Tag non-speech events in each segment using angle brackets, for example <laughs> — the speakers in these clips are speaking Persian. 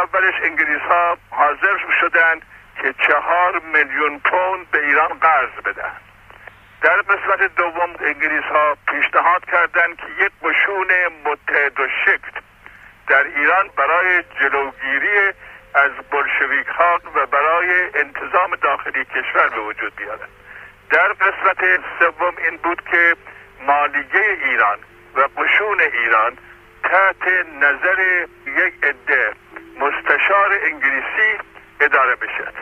اولش انگلیس ها حاضر شدند که چهار میلیون پوند به ایران قرض بدن. در قسمت دوم انگلیس ها پیشنهاد کردند که یک قشون متحد و شکل در ایران برای جلوگیری از بلشویک ها و برای انتظام داخلی کشور به وجود بیارن. در قسمت سوم این بود که مالیه ایران و قشون ایران تحت نظر یک عده مستشار انگلیسی اداره بشد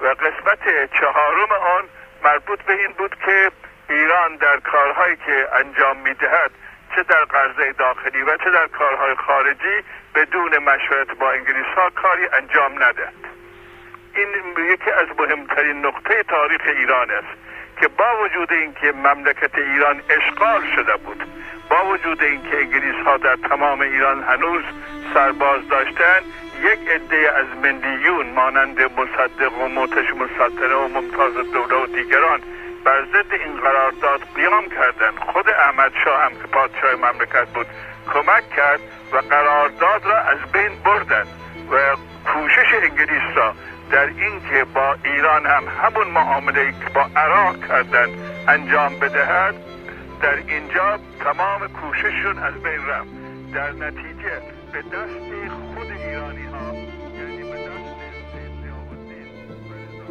و قسمت چهارم آن مربوط به این بود که ایران در کارهایی که انجام می‌دهد چه در قرضه داخلی و چه در کارهای خارجی بدون مشورت با انگلیس ها کاری انجام ندهد. این یکی از مهمترین نقطه تاریخ ایران است. که با وجود اینکه مملکت ایران اشغال شده بود با وجود اینکه انگلیس ها در تمام ایران هنوز سرباز داشتند یک عده از ملیون مانند مصدق و موتش مسلطنه و ممتاز دوله و دیگران بر ضد این قرارداد قیام کردند. خود احمد شاه هم که پادشاه مملکت بود کمک کرد و قرارداد را از بین بردند و کوشش انگلیس را در اینکه با ایران هم همون معامله که با عراق کردند انجام بدهد در اینجا تمام کوشششون از بین رفت. در نتیجه به دست خود ایرانی ها یعنی به دست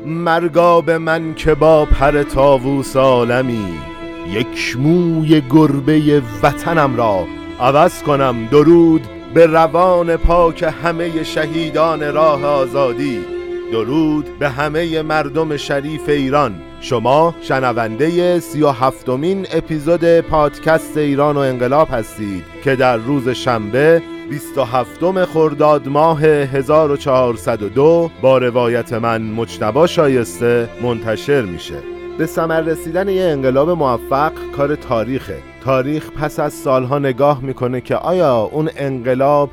مرگاب من که با پر تاووس عالمی یک موی گربه وطنم را عوض کنم. درود به روان پاک همه شهیدان راه آزادی. درود به همه مردم شریف ایران. شما شنونده سی و هفتمین اپیزود پادکست ایران و انقلاب هستید که در روز شنبه 27 خرداد ماه 1402 با روایت من مجتبا شایسته منتشر میشه. به ثمر رسیدن یه انقلاب موفق کار تاریخه. تاریخ پس از سالها نگاه می‌کنه که آیا اون انقلاب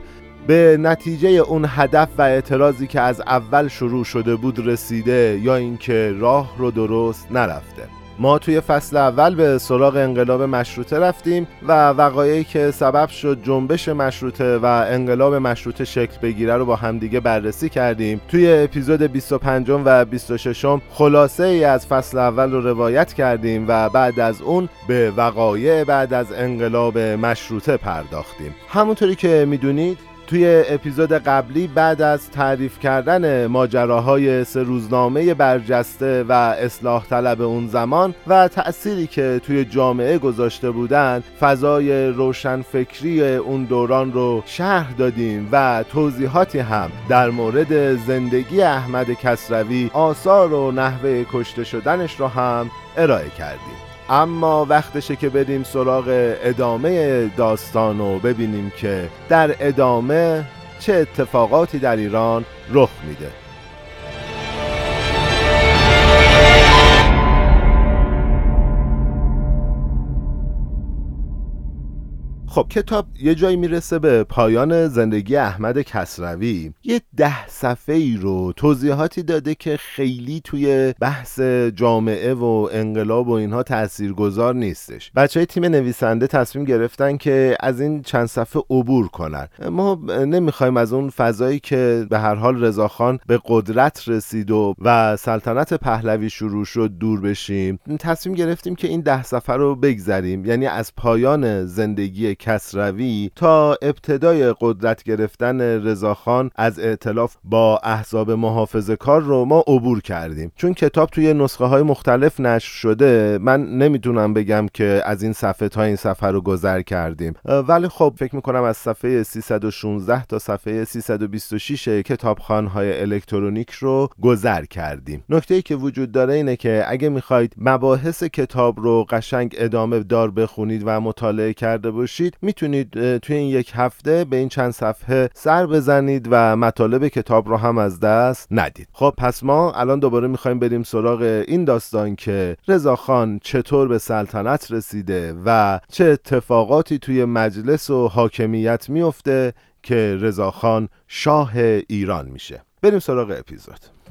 به نتیجه اون هدف و اعتراضی که از اول شروع شده بود رسیده یا اینکه راه رو درست نرفته. ما توی فصل اول به سراغ انقلاب مشروطه رفتیم و وقایعی که سبب شد جنبش مشروطه و انقلاب مشروطه شکل بگیره رو با همدیگه بررسی کردیم. توی اپیزود 25 و 26 خلاصه ای از فصل اول رو روایت کردیم و بعد از اون به وقایع بعد از انقلاب مشروطه پرداختیم. همونطوری که می‌دونید توی اپیزود قبلی بعد از تعریف کردن ماجراهای سه روزنامه برجسته و اصلاح طلب اون زمان و تأثیری که توی جامعه گذاشته بودن فضای روشنفکری اون دوران رو شرح دادیم و توضیحاتی هم در مورد زندگی احمد کسروی آثار و نحوه کشته شدنش رو هم ارائه کردیم. اما وقتشه که بریم سراغ ادامه داستان و ببینیم که در ادامه چه اتفاقاتی در ایران رخ میده. خب کتاب یه جایی می‌رسه به پایان زندگی احمد کسروی. یه ده صفحه ای رو توضیحاتی داده که خیلی توی بحث جامعه و انقلاب و اینها تاثیرگذار نیستش. بچه های تیم نویسنده تصمیم گرفتن که از این چند صفحه عبور کنن. ما نمی‌خوایم از اون فضایی که به هر حال رضاخان به قدرت رسید و و سلطنت پهلوی شروع شد دور بشیم. تصمیم گرفتیم که این ده صفحه رو بگذریم. یعنی از پایان زندگی کسروی تا ابتدای قدرت گرفتن رضاخان از ائتلاف با احزاب محافظه کار رو ما عبور کردیم. چون کتاب توی نسخه های مختلف نشر شده من نمی‌تونم بگم که از این صفحه تا این صفحه رو گذر کردیم. ولی خب فکر می‌کنم از صفحه 316 تا صفحه 326 کتابخانهای الکترونیک رو گذر کردیم. نکته ای که وجود داره اینه که اگه می‌خواید مباحث کتاب رو قشنگ ادامه دار بخونید و مطالعه کرده باشید می‌تونید توی این یک هفته به این چند صفحه سر بزنید و مطالب کتاب رو هم از دست ندید. خب پس ما الان دوباره می‌خوایم بریم سراغ این داستان که رضاخان چطور به سلطنت رسیده و چه اتفاقاتی توی مجلس و حاکمیت میفته که رضاخان شاه ایران میشه. بریم سراغ اپیزود.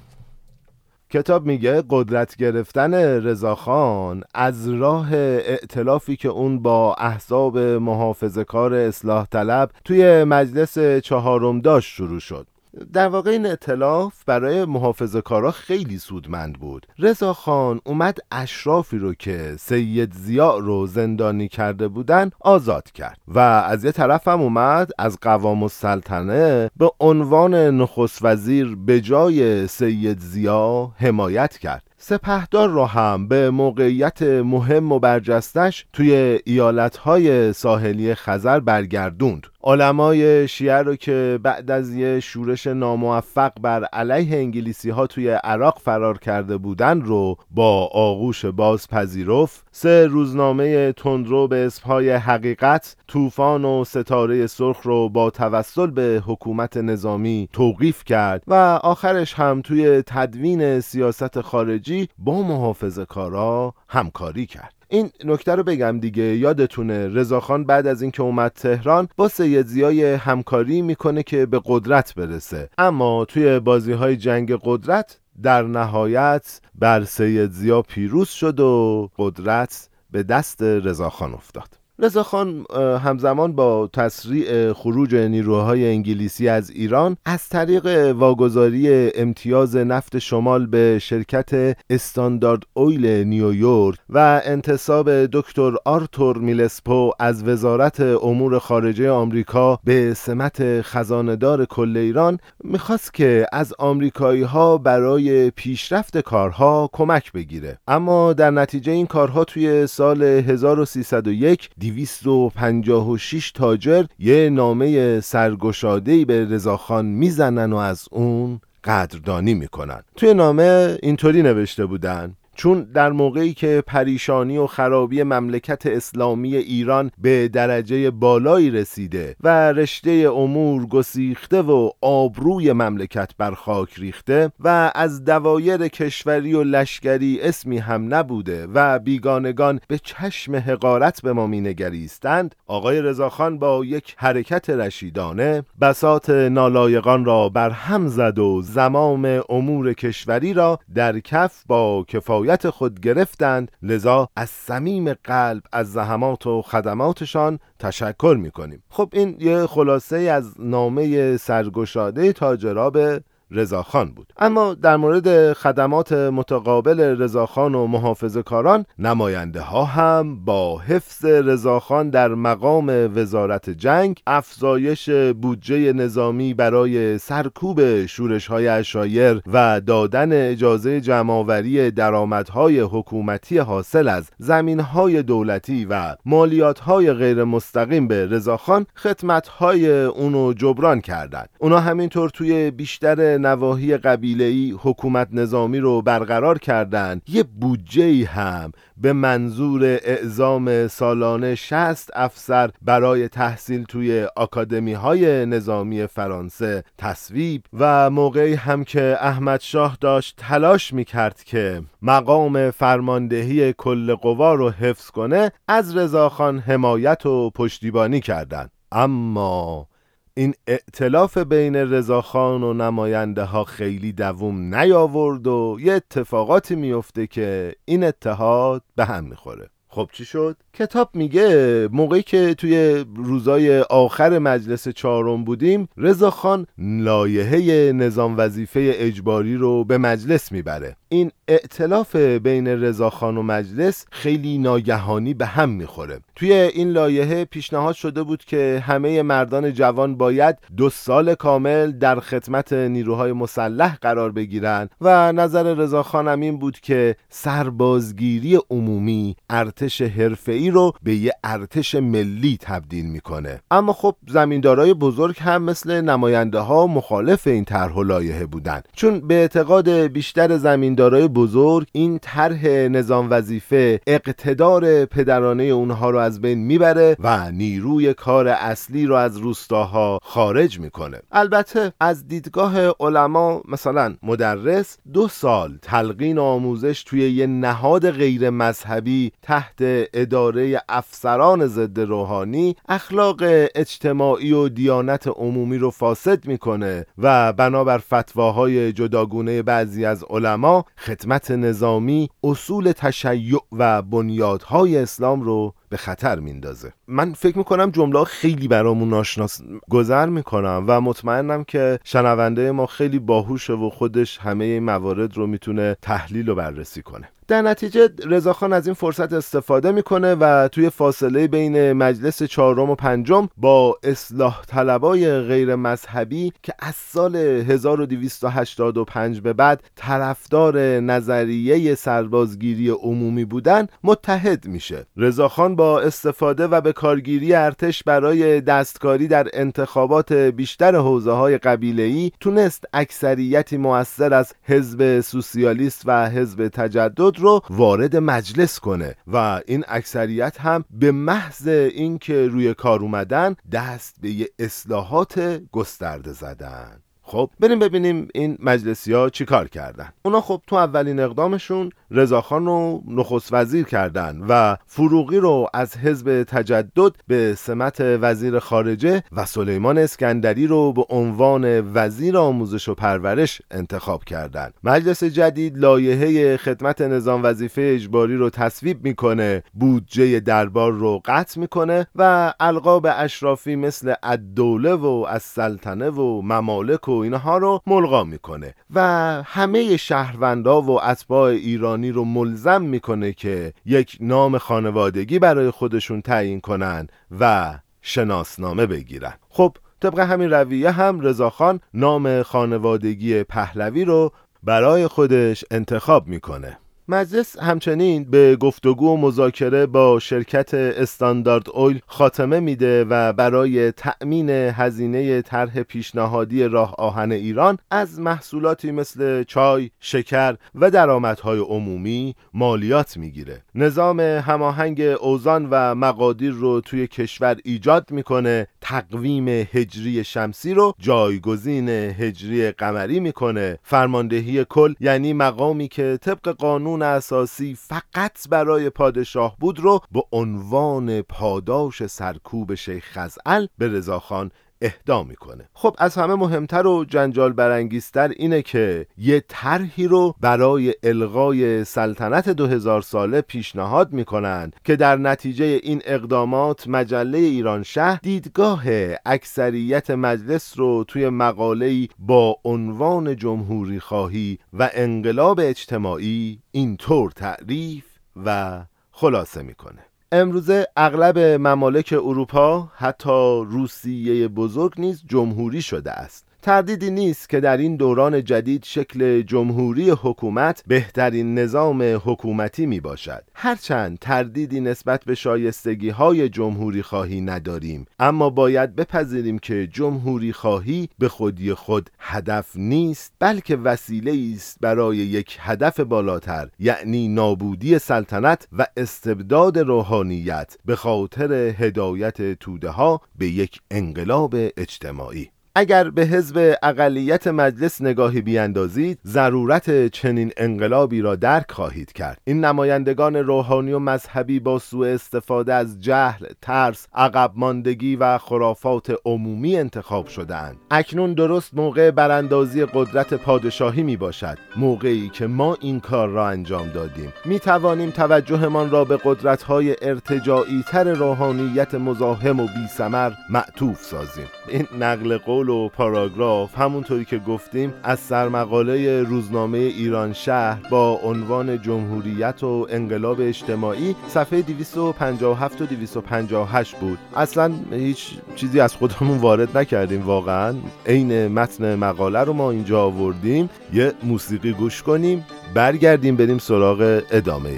کتاب میگه قدرت گرفتن رضاخان از راه ائتلافی که اون با احزاب محافظه کار اصلاح طلب توی مجلس چهارم داشت شروع شد. در واقع این اطلاف برای محافظ کارا خیلی سودمند بود. رضا خان اومد اشرافی رو که سید زیا رو زندانی کرده بودن آزاد کرد و از یه طرف هم اومد از قوام السلطنه به عنوان نخست وزیر به جای سید زیا حمایت کرد. سپهدار را هم به موقعیت مهم و برجستش توی ایالتهای ساحلی خزر برگردوند. علمای شیعه رو که بعد از یه شورش ناموفق بر علیه انگلیسی ها توی عراق فرار کرده بودن رو با آغوش باز پذیرفت سه روزنامه تندرو به اسمهای حقیقت طوفان و ستاره سرخ رو با توسل به حکومت نظامی توقیف کرد و آخرش هم توی تدوین سیاست خارجی با محافظ کارا همکاری کرد. این نکته رو بگم دیگه یادتونه رضاخان بعد از اینکه اومد تهران با سید همکاری می‌کنه که به قدرت برسه. اما توی بازی های جنگ قدرت در نهایت بر سید زیا پیروز شد و قدرت به دست رضاخان افتاد. رضاخان همزمان با تسریع خروج نیروهای انگلیسی از ایران از طریق واگذاری امتیاز نفت شمال به شرکت استاندارد اویل نیویورک و انتصاب دکتر آرتور میلسپو از وزارت امور خارجه آمریکا به سمت خزاندار کل ایران می‌خواست که از آمریکایی ها برای پیشرفت کارها کمک بگیره. اما در نتیجه این کارها توی سال 1301 256 تاجر یه نامه سرگشادهی به رضاخان می‌زنن و از اون قدردانی می‌کنن. توی نامه اینطوری نوشته بودن چون در موقعی که پریشانی و خرابی مملکت اسلامی ایران به درجه بالایی رسیده و رشته امور گسیخته و آبروی مملکت بر خاک ریخته و از دوایر کشوری و لشکری اسمی هم نبوده و بیگانگان به چشم حقارت به ما مینگریستند آقای رضاخان با یک حرکت رشیدانه بسات نالایقان را بر هم زد و زمام امور کشوری را در کف با کفایت خود گرفتند لذا از صمیم قلب از زحمات و خدماتشان تشکر می‌کنیم. خب این یه خلاصه از نامه سرگشاده تاجرا به رضاخان بود. اما در مورد خدمات متقابل رضاخان و محافظ کاران نماینده ها هم با حفظ رضاخان در مقام وزارت جنگ افزایش بودجه نظامی برای سرکوب شورش های اشایر و دادن اجازه جمعآوری درآمدهای حکومتی حاصل از زمین های دولتی و مالیات های غیر مستقیم به رضاخان خدمت های اونو جبران کردند. اونا همینطور توی بیشتر نواحی قبیله‌ای حکومت نظامی رو برقرار کردند یه بودجه هم به منظور اعزام سالانه 60 افسر برای تحصیل توی آکادمی های نظامی فرانسه تصویب و موقعی هم که احمد شاه داشت تلاش می‌کرد که مقام فرماندهی کل قوا رو حفظ کنه از رضاخان حمایت و پشتیبانی کردند اما این ائتلاف بین رضاخان و نماینده ها خیلی دووم نیاورد و یه اتفاقاتی میفته که این اتحاد به هم می‌خوره خب چی شد؟ کتاب میگه موقعی که توی روزای آخر مجلس چهارم بودیم رضاخان لایحه نظام وظیفه اجباری رو به مجلس می‌بره این ائتلاف بین رضاخان و مجلس خیلی ناگهانی به هم می‌خوره. توی این لایحه پیشنهاد شده بود که همه مردان جوان باید دو سال کامل در خدمت نیروهای مسلح قرار بگیرن و نظر رضاخان هم این بود که سربازگیری عمومی ارتش حرفه‌ای رو به یه ارتش ملی تبدیل می‌کنه. اما خب زمیندارای بزرگ هم مثل نماینده ها مخالف این طرح و لایحه بودن. چون به اعتقاد بیشتر زمیندارای بزرگ این طرح نظام وظیفه اقتدار پدرانه اونها رو از بین می‌بره و نیروی کار اصلی رو از روستاها خارج می‌کنه. البته از دیدگاه علما مثلا مدرس دو سال تلقین آموزش توی یه نهاد غیر مذهبی تحت اداره افسران ضد روحانی اخلاق اجتماعی و دیانت عمومی رو فاسد می‌کنه و بنابر فتواهای جداگونه بعضی از علما خدمت نظامی اصول تشیع و بنیادهای اسلام رو به خطر میندازه. من فکر می‌کنم جمله خیلی برامون ناشناس گذر می‌کنم و مطمئنم که شنونده ما خیلی باهوشه و خودش همه موارد رو می‌تونه تحلیل و بررسی کنه. در نتیجه رضاخان از این فرصت استفاده می‌کنه و توی فاصله بین مجلس چهارم و پنجم با اصلاح طلبای غیر مذهبی که از سال 1285 به بعد طرفدار نظریه سربازگیری عمومی بودن متحد میشه. رضاخان با استفاده و به کارگیری ارتش برای دستکاری در انتخابات بیشتر حوزه های قبیله ای تونست اکثریتی موثر از حزب سوسیالیست و حزب تجدد رو وارد مجلس کنه و این اکثریت هم به محض اینکه روی کار اومدن دست به یه اصلاحات گسترده زدن. خب بریم ببینیم این مجلسی ها چی کار کردن. اونا خب تو اولین اقدامشون رضاخان رو نخست وزیر کردن و فروغی رو از حزب تجدد به سمت وزیر خارجه و سلیمان اسکندری رو به عنوان وزیر آموزش و پرورش انتخاب کردند. مجلس جدید لایحه خدمت نظام وظیفه اجباری رو تصویب می‌کنه بودجه دربار رو قطع می‌کنه و القاب اشرافی مثل الدوله و از سلطنه و ممالک و اینها رو ملغا می‌کنه و همه شهروندا و اتباع ایرانی رو ملزم می‌کنه که یک نام خانوادگی برای خودشون تعیین کنن و شناسنامه بگیرن. خب طبق همین رویه هم رضاخان نام خانوادگی پهلوی رو برای خودش انتخاب می‌کنه. مجلس همچنین به گفتگو و مذاکره با شرکت استاندارد اویل خاتمه میده و برای تأمین هزینه طرح پیشنهادی راه آهن ایران از محصولاتی مثل چای، شکر و درآمدهای عمومی مالیات می‌گیره. نظام هماهنگ اوزان و مقادیر رو توی کشور ایجاد می‌کنه، تقویم هجری شمسی رو جایگزین هجری قمری می‌کنه. فرماندهی کل یعنی مقامی که طبق قانون اساسی فقط برای پادشاه بود رو به عنوان پاداش سرکوب شیخ خزعل به رضاخان اهدا می‌کنه. خب از همه مهمتر و جنجال برانگیزتر اینه که یه طرحی رو برای الغای سلطنت 2000 ساله پیشنهاد می‌کنن که در نتیجه این اقدامات مجله ایران شهر دیدگاه اکثریت مجلس رو توی مقاله‌ای با عنوان جمهوری خواهی و انقلاب اجتماعی اینطور تعریف و خلاصه می‌کنه. امروزه اغلب ممالک اروپا حتی روسیه بزرگ نیز جمهوری شده است. تردیدی نیست که در این دوران جدید شکل جمهوری حکومت بهترین نظام حکومتی می باشد. هرچند تردیدی نسبت به شایستگی های جمهوری خواهی نداریم. اما باید بپذیریم که جمهوری خواهی به خودی خود هدف نیست بلکه وسیله است برای یک هدف بالاتر یعنی نابودی سلطنت و استبداد روحانیت به خاطر هدایت توده ها به یک انقلاب اجتماعی. اگر به حزب اقلیت مجلس نگاهی بیاندازید ضرورت چنین انقلابی را درک خواهید کرد. این نمایندگان روحانی و مذهبی با سوء استفاده از جهل ترس عقب ماندگی و خرافات عمومی انتخاب شدهاند. اکنون درست موقع براندازی قدرت پادشاهی می باشد. موقعی که ما این کار را انجام دادیم. می توانیم توجهمان را به قدرت های ارتجاعی تر روحانیت مزاحم و بی معطوف سازیم. این نقل قول قول و پاراگراف همونطوری که گفتیم از سرمقاله روزنامه ایران شهر با عنوان جمهوریت و انقلاب اجتماعی صفحه 257 و 258 بود. اصلا هیچ چیزی از خودمون وارد نکردیم واقعا. عین متن مقاله رو ما اینجا آوردیم. یه موسیقی گوش کنیم برگردیم بریم سراغ ادامه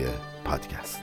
پادکست.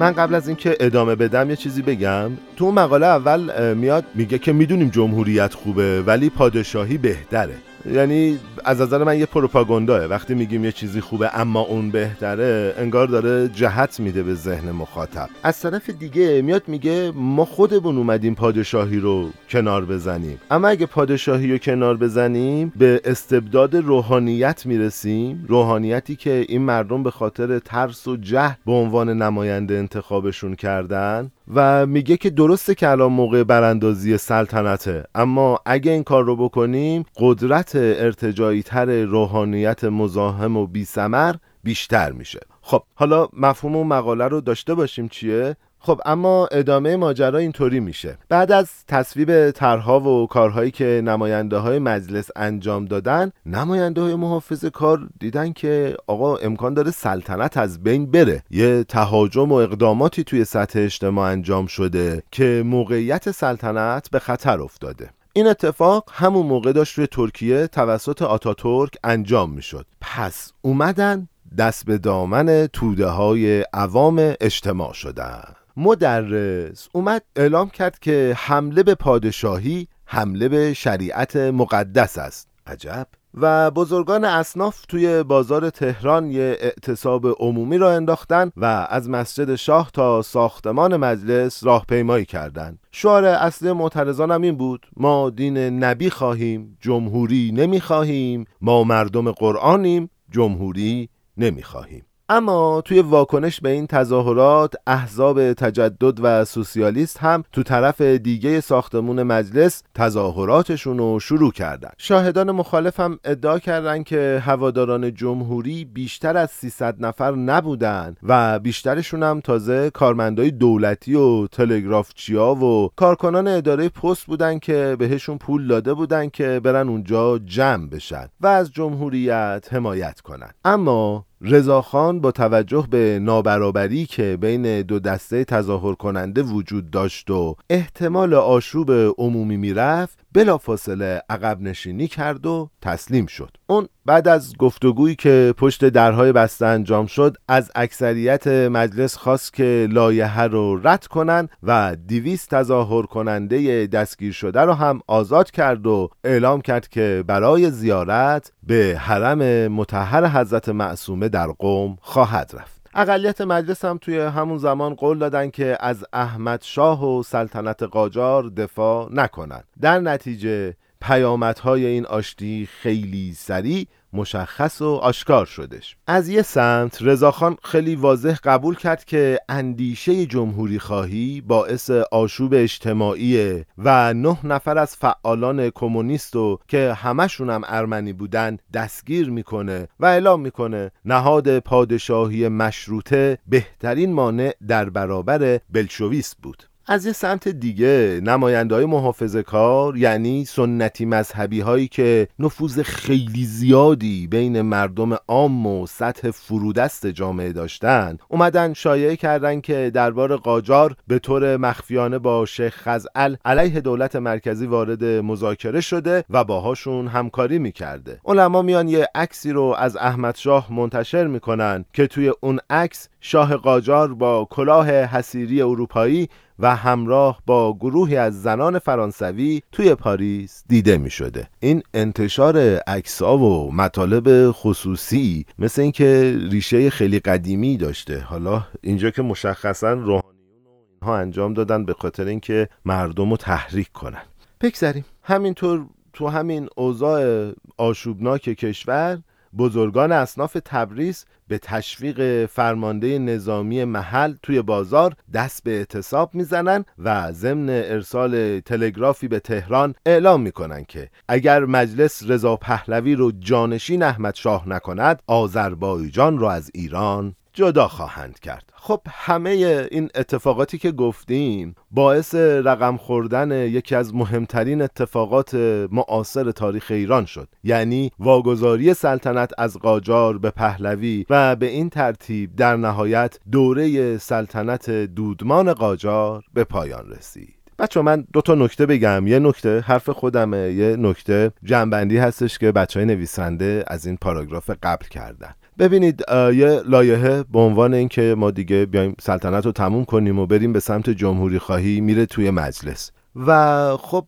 من قبل از اینکه ادامه بدم یه چیزی بگم. تو مقاله اول میاد میگه که می‌دونیم جمهوریت خوبه ولی پادشاهی بهتره. یعنی از نظر من یه پروپاگانداه وقتی میگیم یه چیزی خوبه اما اون بهتره انگار داره جهت میده به ذهن مخاطب. از طرف دیگه میاد میگه ما خودمون اومدیم پادشاهی رو کنار بزنیم. اما اگه پادشاهی رو کنار بزنیم به استبداد روحانیت می‌رسیم. روحانیتی که این مردم به خاطر ترس و جهل به عنوان نماینده انتخابشون کردن. و میگه که درسته که الان موقع براندازی سلطنته اما اگه این کار رو بکنیم قدرت ارتجایی تر روحانیت مزاحم و بیسمر بیشتر میشه. خب حالا مفهوم و مقاله رو داشته باشیم چیه؟ خب اما ادامه ماجرا اینطوری میشه. بعد از تصویب طرحها و کارهایی که نماینده های مجلس انجام دادن نماینده های محافظ کار دیدن که آقا امکان داره سلطنت از بین بره. یه تهاجم و اقداماتی توی سطح اجتماع انجام شده که موقعیت سلطنت به خطر افتاده. این اتفاق همون موقع داشت روی ترکیه توسط آتاتورک انجام می‌شد. پس اومدن دست به دامن توده های عوام اجتماع شدن. مدرس اومد اعلام کرد که حمله به پادشاهی حمله به شریعت مقدس است. عجب. و بزرگان اصناف توی بازار تهران یه اعتصاب عمومی را انداختن و از مسجد شاه تا ساختمان مجلس راهپیمایی کردند. شعار اصلی معترضان هم این بود ما دین نبی خواهیم جمهوری نمی خواهیم ما مردم قرآنیم جمهوری نمی خواهیم اما توی واکنش به این تظاهرات احزاب تجدد و سوسیالیست هم تو طرف دیگه ساختمون مجلس تظاهراتشون رو شروع کردن. شاهدان مخالف هم ادعا کردن که هواداران جمهوری بیشتر از 300 نفر نبودن و بیشترشون هم تازه کارمندای دولتی و تلگرافچیا و کارکنان اداره پست بودن که بهشون پول داده بودن که برن اونجا جمع بشن و از جمهوریت حمایت کنن. اما رضاخان با توجه به نابرابری که بین دو دسته تظاهر کننده وجود داشت و احتمال آشوب عمومی می‌رفت بلافاصله عقب نشینی کرد و تسلیم شد. اون بعد از گفتگویی که پشت درهای بسته انجام شد از اکثریت مجلس خواست که لایحه رو رد کنن و دیویست تظاهر کننده دستگیر شده رو هم آزاد کرد و اعلام کرد که برای زیارت به حرم متحر حضرت معصومه در قوم خواهد رفت. اقلیت مجلس هم توی همون زمان قول دادن که از احمد شاه و سلطنت قاجار دفاع نکنند در نتیجه پیامدهای این آشتی خیلی سریع مشخص و آشکار شدش. از یه سمت رضاخان خیلی واضح قبول کرد که اندیشه جمهوری خواهی باعث آشوب اجتماعی و نه نفر از فعالان کمونیست و که همشون هم ارمنی بودن دستگیر می‌کنه و اعلام می‌کنه نهاد پادشاهی مشروطه بهترین مانع در برابر بلشویست بود. از یه سمت دیگه نماینده های محافظ کار یعنی سنتی مذهبی هایی که نفوذ خیلی زیادی بین مردم عام و سطح فرودست جامعه داشتن اومدن شایعه کردن که دربار قاجار به طور مخفیانه با شیخ خزعل علیه دولت مرکزی وارد مذاکره شده و باهاشون همکاری می‌کرده. علما میان یه عکسی رو از احمد شاه منتشر می‌کنن که توی اون عکس شاه قاجار با کلاه حسیری اروپایی و همراه با گروهی از زنان فرانسوی توی پاریس دیده می شده این انتشار عکس‌ها و مطالب خصوصی مثل اینکه ریشه خیلی قدیمی داشته. حالا اینجا که مشخصا روحانیون و اینها انجام دادن به خاطر اینکه مردم رو تحریک کنن. بگذریم. همینطور تو همین اوضاع آشوبناک کشور بزرگان اصناف تبریز به تشویق فرمانده نظامی محل توی بازار دست به اعتصاب می‌زنن و ضمن ارسال تلگرافی به تهران اعلام می‌کنن که اگر مجلس رضا پهلوی رو جانشین احمد شاه نکند آذربایجان رو از ایران جدا خواهند کرد. خب همه این اتفاقاتی که گفتیم باعث رقم خوردن یکی از مهمترین اتفاقات معاصر تاریخ ایران شد. یعنی واگذاری سلطنت از قاجار به پهلوی و به این ترتیب در نهایت دوره سلطنت دودمان قاجار به پایان رسید. بچه من دو تا نکته بگم. یه نکته حرف خودمه یه نکته جنبندی هستش که بچه های نویسنده از این پاراگراف قبل کردن. ببینید یه لایحه به عنوان اینکه ما دیگه بیایم سلطنت رو تموم کنیم و بریم به سمت جمهوری خواهی میره توی مجلس. و خب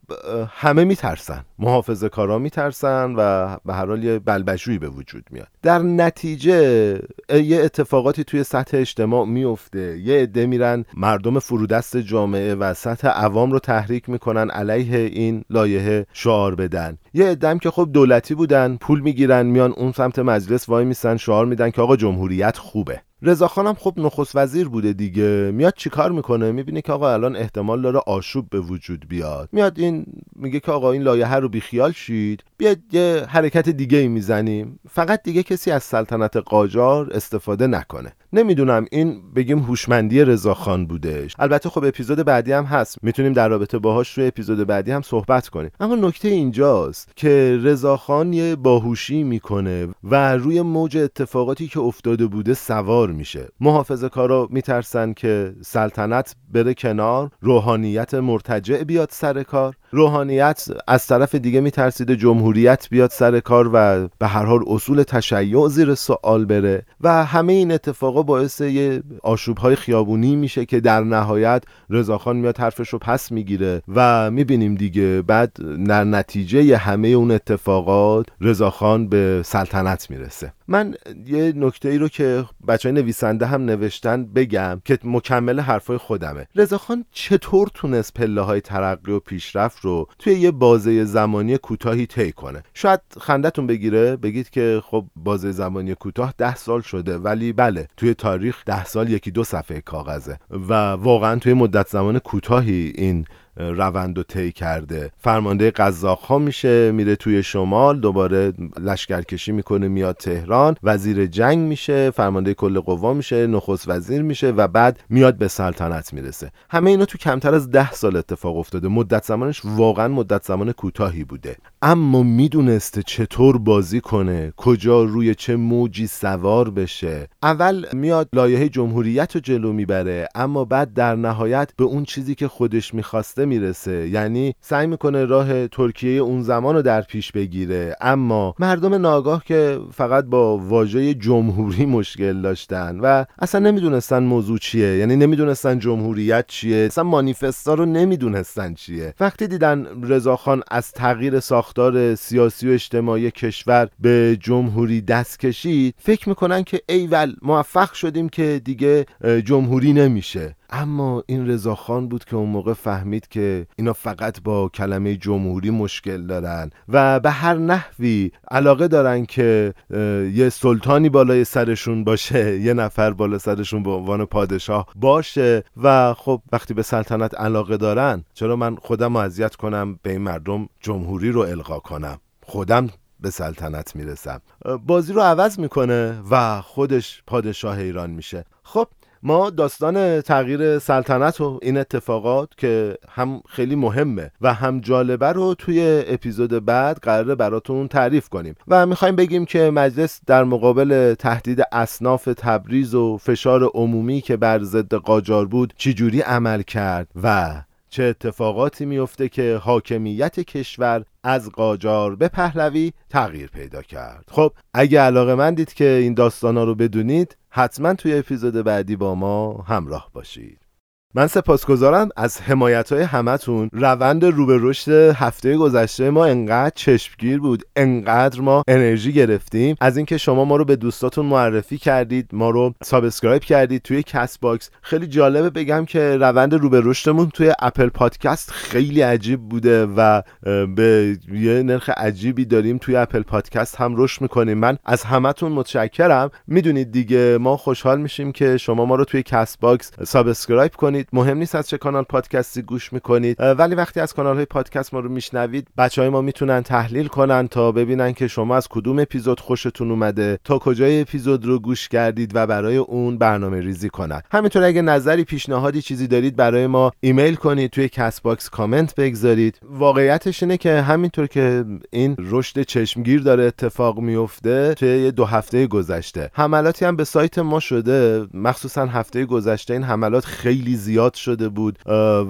همه میترسن. محافظه کارا میترسن و به هر حال یه بلبشویی به وجود میاد. در نتیجه یه اتفاقاتی توی سطح اجتماع میفته. یه عده میرن مردم فرودست جامعه و سطح عوام رو تحریک می‌کنن علیه این لایحه شعار بدن. یه عدم که خب دولتی بودن پول می‌گیرن میان اون سمت مجلس وای میسن شعار میدن که آقا جمهوریت خوبه. رضاخانم خب نخست وزیر بوده دیگه. میاد چیکار می‌کنه؟ می‌بینه که آقا الان احتمال داره آشوب به وجود بیاد. میاد این میگه که آقا این لایحه رو بیخیال شید. بیاد یه حرکت دیگه ای می‌زنیم. فقط دیگه کسی از سلطنت قاجار استفاده نکنه. نمی‌دونم این بگیم هوشمندی رضاخان بودش. البته خب اپیزود بعدی هم هست. می‌تونیم در رابطه باهاش روی اپیزود بعدی هم صحبت کنیم. اما نکته اینجاست که رضاخان یه باهوشی می‌کنه و روی موج اتفاقاتی که افتاده بوده سوار میشه. محافظه کارا میترسن که سلطنت بره کنار روحانیت مرتجع بیاد سر کار. روحانیت از طرف دیگه میترسیده جمهوریت بیاد سر کار و به هر حال اصول تشیع زیر سوال بره و همه این اتفاقا باعث یه آشوب های خیابونی میشه که در نهایت رضاخان میاد حرفش رو پس می‌گیره و می‌بینیم دیگه بعد در نتیجه همه اون اتفاقات رضاخان به سلطنت می‌رسه. من یه نکته ای رو که بچه های نویسنده هم نوشتن بگم که مکمل حرفای خودمه. رضاخان چطور تونست پله های ترقی و پیشرفت رو توی یه بازه زمانی کوتاهی طی کنه. شاید خندتون بگیره بگید که خب بازه زمانی کوتاه ده سال شده ولی بله توی تاریخ ده سال یکی دو صفحه کاغذه و واقعا توی مدت زمان کوتاهی این روند و طی کرده. فرمانده قزاق ها میشه میره توی شمال دوباره لشکرکشی می‌کنه میاد تهران. وزیر جنگ میشه فرمانده کل قوا میشه نخست وزیر میشه و بعد میاد به سلطنت می‌رسه. همه اینا تو کمتر از ده سال اتفاق افتاده. مدت زمانش واقعا مدت زمان کوتاهی بوده. اما می‌دونسته چطور بازی کنه کجا روی چه موجی سوار بشه. اول میاد لایحه جمهوریت رو جلو می‌بره اما بعد در نهایت به اون چیزی که خودش می‌خواسته می‌رسه. یعنی سعی می‌کنه راه ترکیه اون زمان رو در پیش بگیره. اما مردم ناگاه که فقط با واژه جمهوری مشکل داشتن و اصلا نمی‌دونستن موضوع چیه. یعنی نمی‌دونستن جمهوریت چیه. اصلا مانیفستا رو نمی‌دونستن چیه. وقتی دیدن رضاخان از تغییر ساختار سیاسی و اجتماعی کشور به جمهوری دست کشید فکر می‌کنن که ایول موفق شدیم که دیگه جمهوری نمیشه. اما این رضاخان بود که اون موقع فهمید که اینا فقط با کلمه جمهوری مشکل دارن و به هر نحوی علاقه دارن که یه سلطانی بالای سرشون باشه <laughs> یه نفر بالا سرشون به عنوان پادشاه باشه و خب وقتی به سلطنت علاقه دارن چرا من خودم اذیت کنم به این مردم جمهوری رو القا کنم؟ خودم به سلطنت می‌رسم. بازی رو عوض می‌کنه و خودش پادشاه ایران میشه. خب ما داستان تغییر سلطنت و این اتفاقات که هم خیلی مهمه و هم جالبه رو توی اپیزود بعد قراره براتون تعریف کنیم. و می‌خوایم بگیم که مجلس در مقابل تهدید اصناف تبریز و فشار عمومی که بر ضد قاجار بود چجوری عمل کرد و چه اتفاقاتی میفته که حاکمیت کشور از قاجار به پهلوی تغییر پیدا کرد؟ خب اگه علاقه مندید که این داستانا رو بدونید حتما توی اپیزود بعدی با ما همراه باشید. من سپاسگزارم از حمایت های همتون. روند رو به رشد هفته گذشته ما انقدر چشمگیر بود انقدر ما انرژی گرفتیم. از اینکه شما ما رو به دوستاتون معرفی کردید ما رو subscribe کردید توی Castbox. خیلی جالبه بگم که روند رو به رشدمون توی Apple Podcast خیلی عجیب بوده و به یه نرخ عجیبی داریم توی Apple Podcast هم رشد می‌کنیم. من از همتون متشکرم. می‌دونید دیگه ما خوشحال میشیم که شما ما رو توی Castbox subscribe کنید. مهم نیست از چه کانال پادکستی گوش می‌کنید ولی وقتی از کانال های پادکست ما رو میشنوید بچه های ما می‌تونن تحلیل کنن تا ببینن که شما از کدوم اپیزود خوشتون اومده تا کجای اپیزود رو گوش کردید و برای اون برنامه ریزی کنن. همینطور اگه نظری پیشنهادی چیزی دارید برای ما ایمیل کنید توی Castbox comment بگذارید. واقعیتش اینه که همینطور که این رشد چشمگیر داره اتفاق میفته توی دو هفته گذشته. حملاتی هم به سایت ما شده. مخصوصا هفته گذشته این حملات خیلی زیاد زیاد شده بود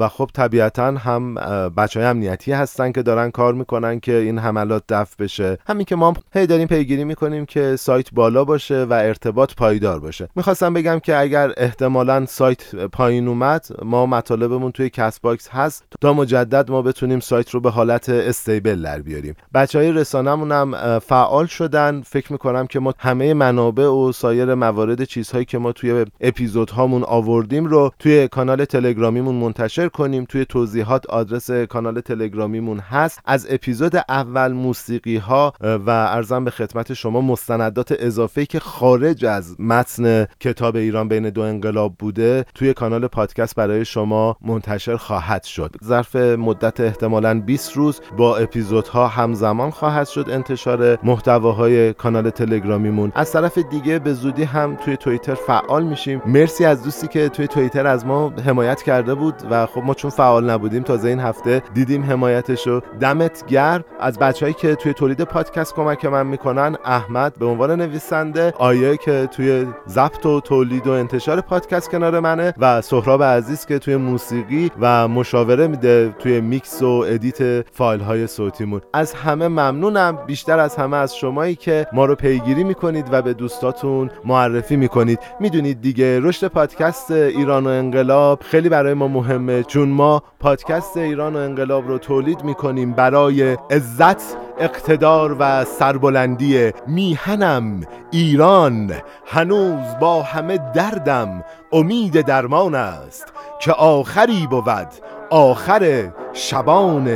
و خب طبیعتا هم بچه های امنیتی هستن که دارن کار می‌کنن که این حملات دفع بشه. همین که ما هی داریم پیگیری می‌کنیم که سایت بالا باشه و ارتباط پایدار باشه. می‌خواستم بگم که اگر احتمالا سایت پایین اومد ما مطالبمون توی Castbox هست. تا مجدد ما بتونیم سایت رو به حالت stable در بیاریم. بچه های رسانمون هم فعال شدن. فکر می‌کنم که ما همه منابع و سایر موارد چیزهایی که ما توی اپیزودهامون آوردیم رو توی کانال تلگرامیمون منتشر کنیم. توی توضیحات آدرس کانال تلگرامیمون هست. از اپیزود اول موسیقی ها و ارزم به خدمت شما مستندات اضافه که خارج از متن کتاب ایران بین دو انقلاب بوده توی کانال پادکست برای شما منتشر خواهد شد. ظرف مدت احتمالا 20 روز با اپیزودها همزمان خواهد شد انتشار محتواهای کانال تلگرامیمون. از طرف دیگه به زودی هم توی توییتر فعال میشیم. مرسی از دوستی که توی توییتر از ما حمایت کرده بود و خب ما چون فعال نبودیم تازه این هفته دیدیم حمایتش رو دمت گرم. از بچههایی که توی تولید پادکست کمک من می‌کنن احمد به عنوان نویسنده آیه که توی ضبط و تولید و انتشار پادکست کنار منه و سهراب عزیز که توی موسیقی و مشاوره میده توی میکس و edit فایل های صوتیمون. از همه ممنونم. بیشتر از همه از شمایی که ما رو پیگیری می‌کنید و به دوستاتون معرفی می‌کنید. می‌دونید دیگه رشد پادکست ایران و انقلاب خیلی برای ما مهمه چون ما پادکست ایران و انقلاب رو تولید می‌کنیم برای عزت اقتدار و سربلندی میهنم. ایران هنوز با همه دردم امید درمان است که آخری بود آخر شبان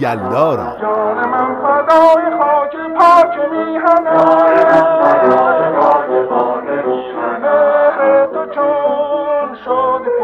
یلدا جان من فدای خاک پاک میهنم تو چون شد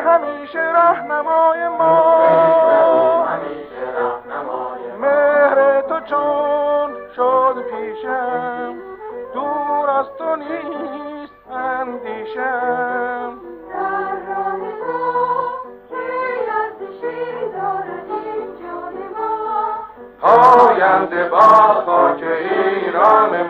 همیشه رهنمای ما. مهر تو چون شد پیشم دور از تو نیست اندیشم. آینده با خاک ایران ما. ایران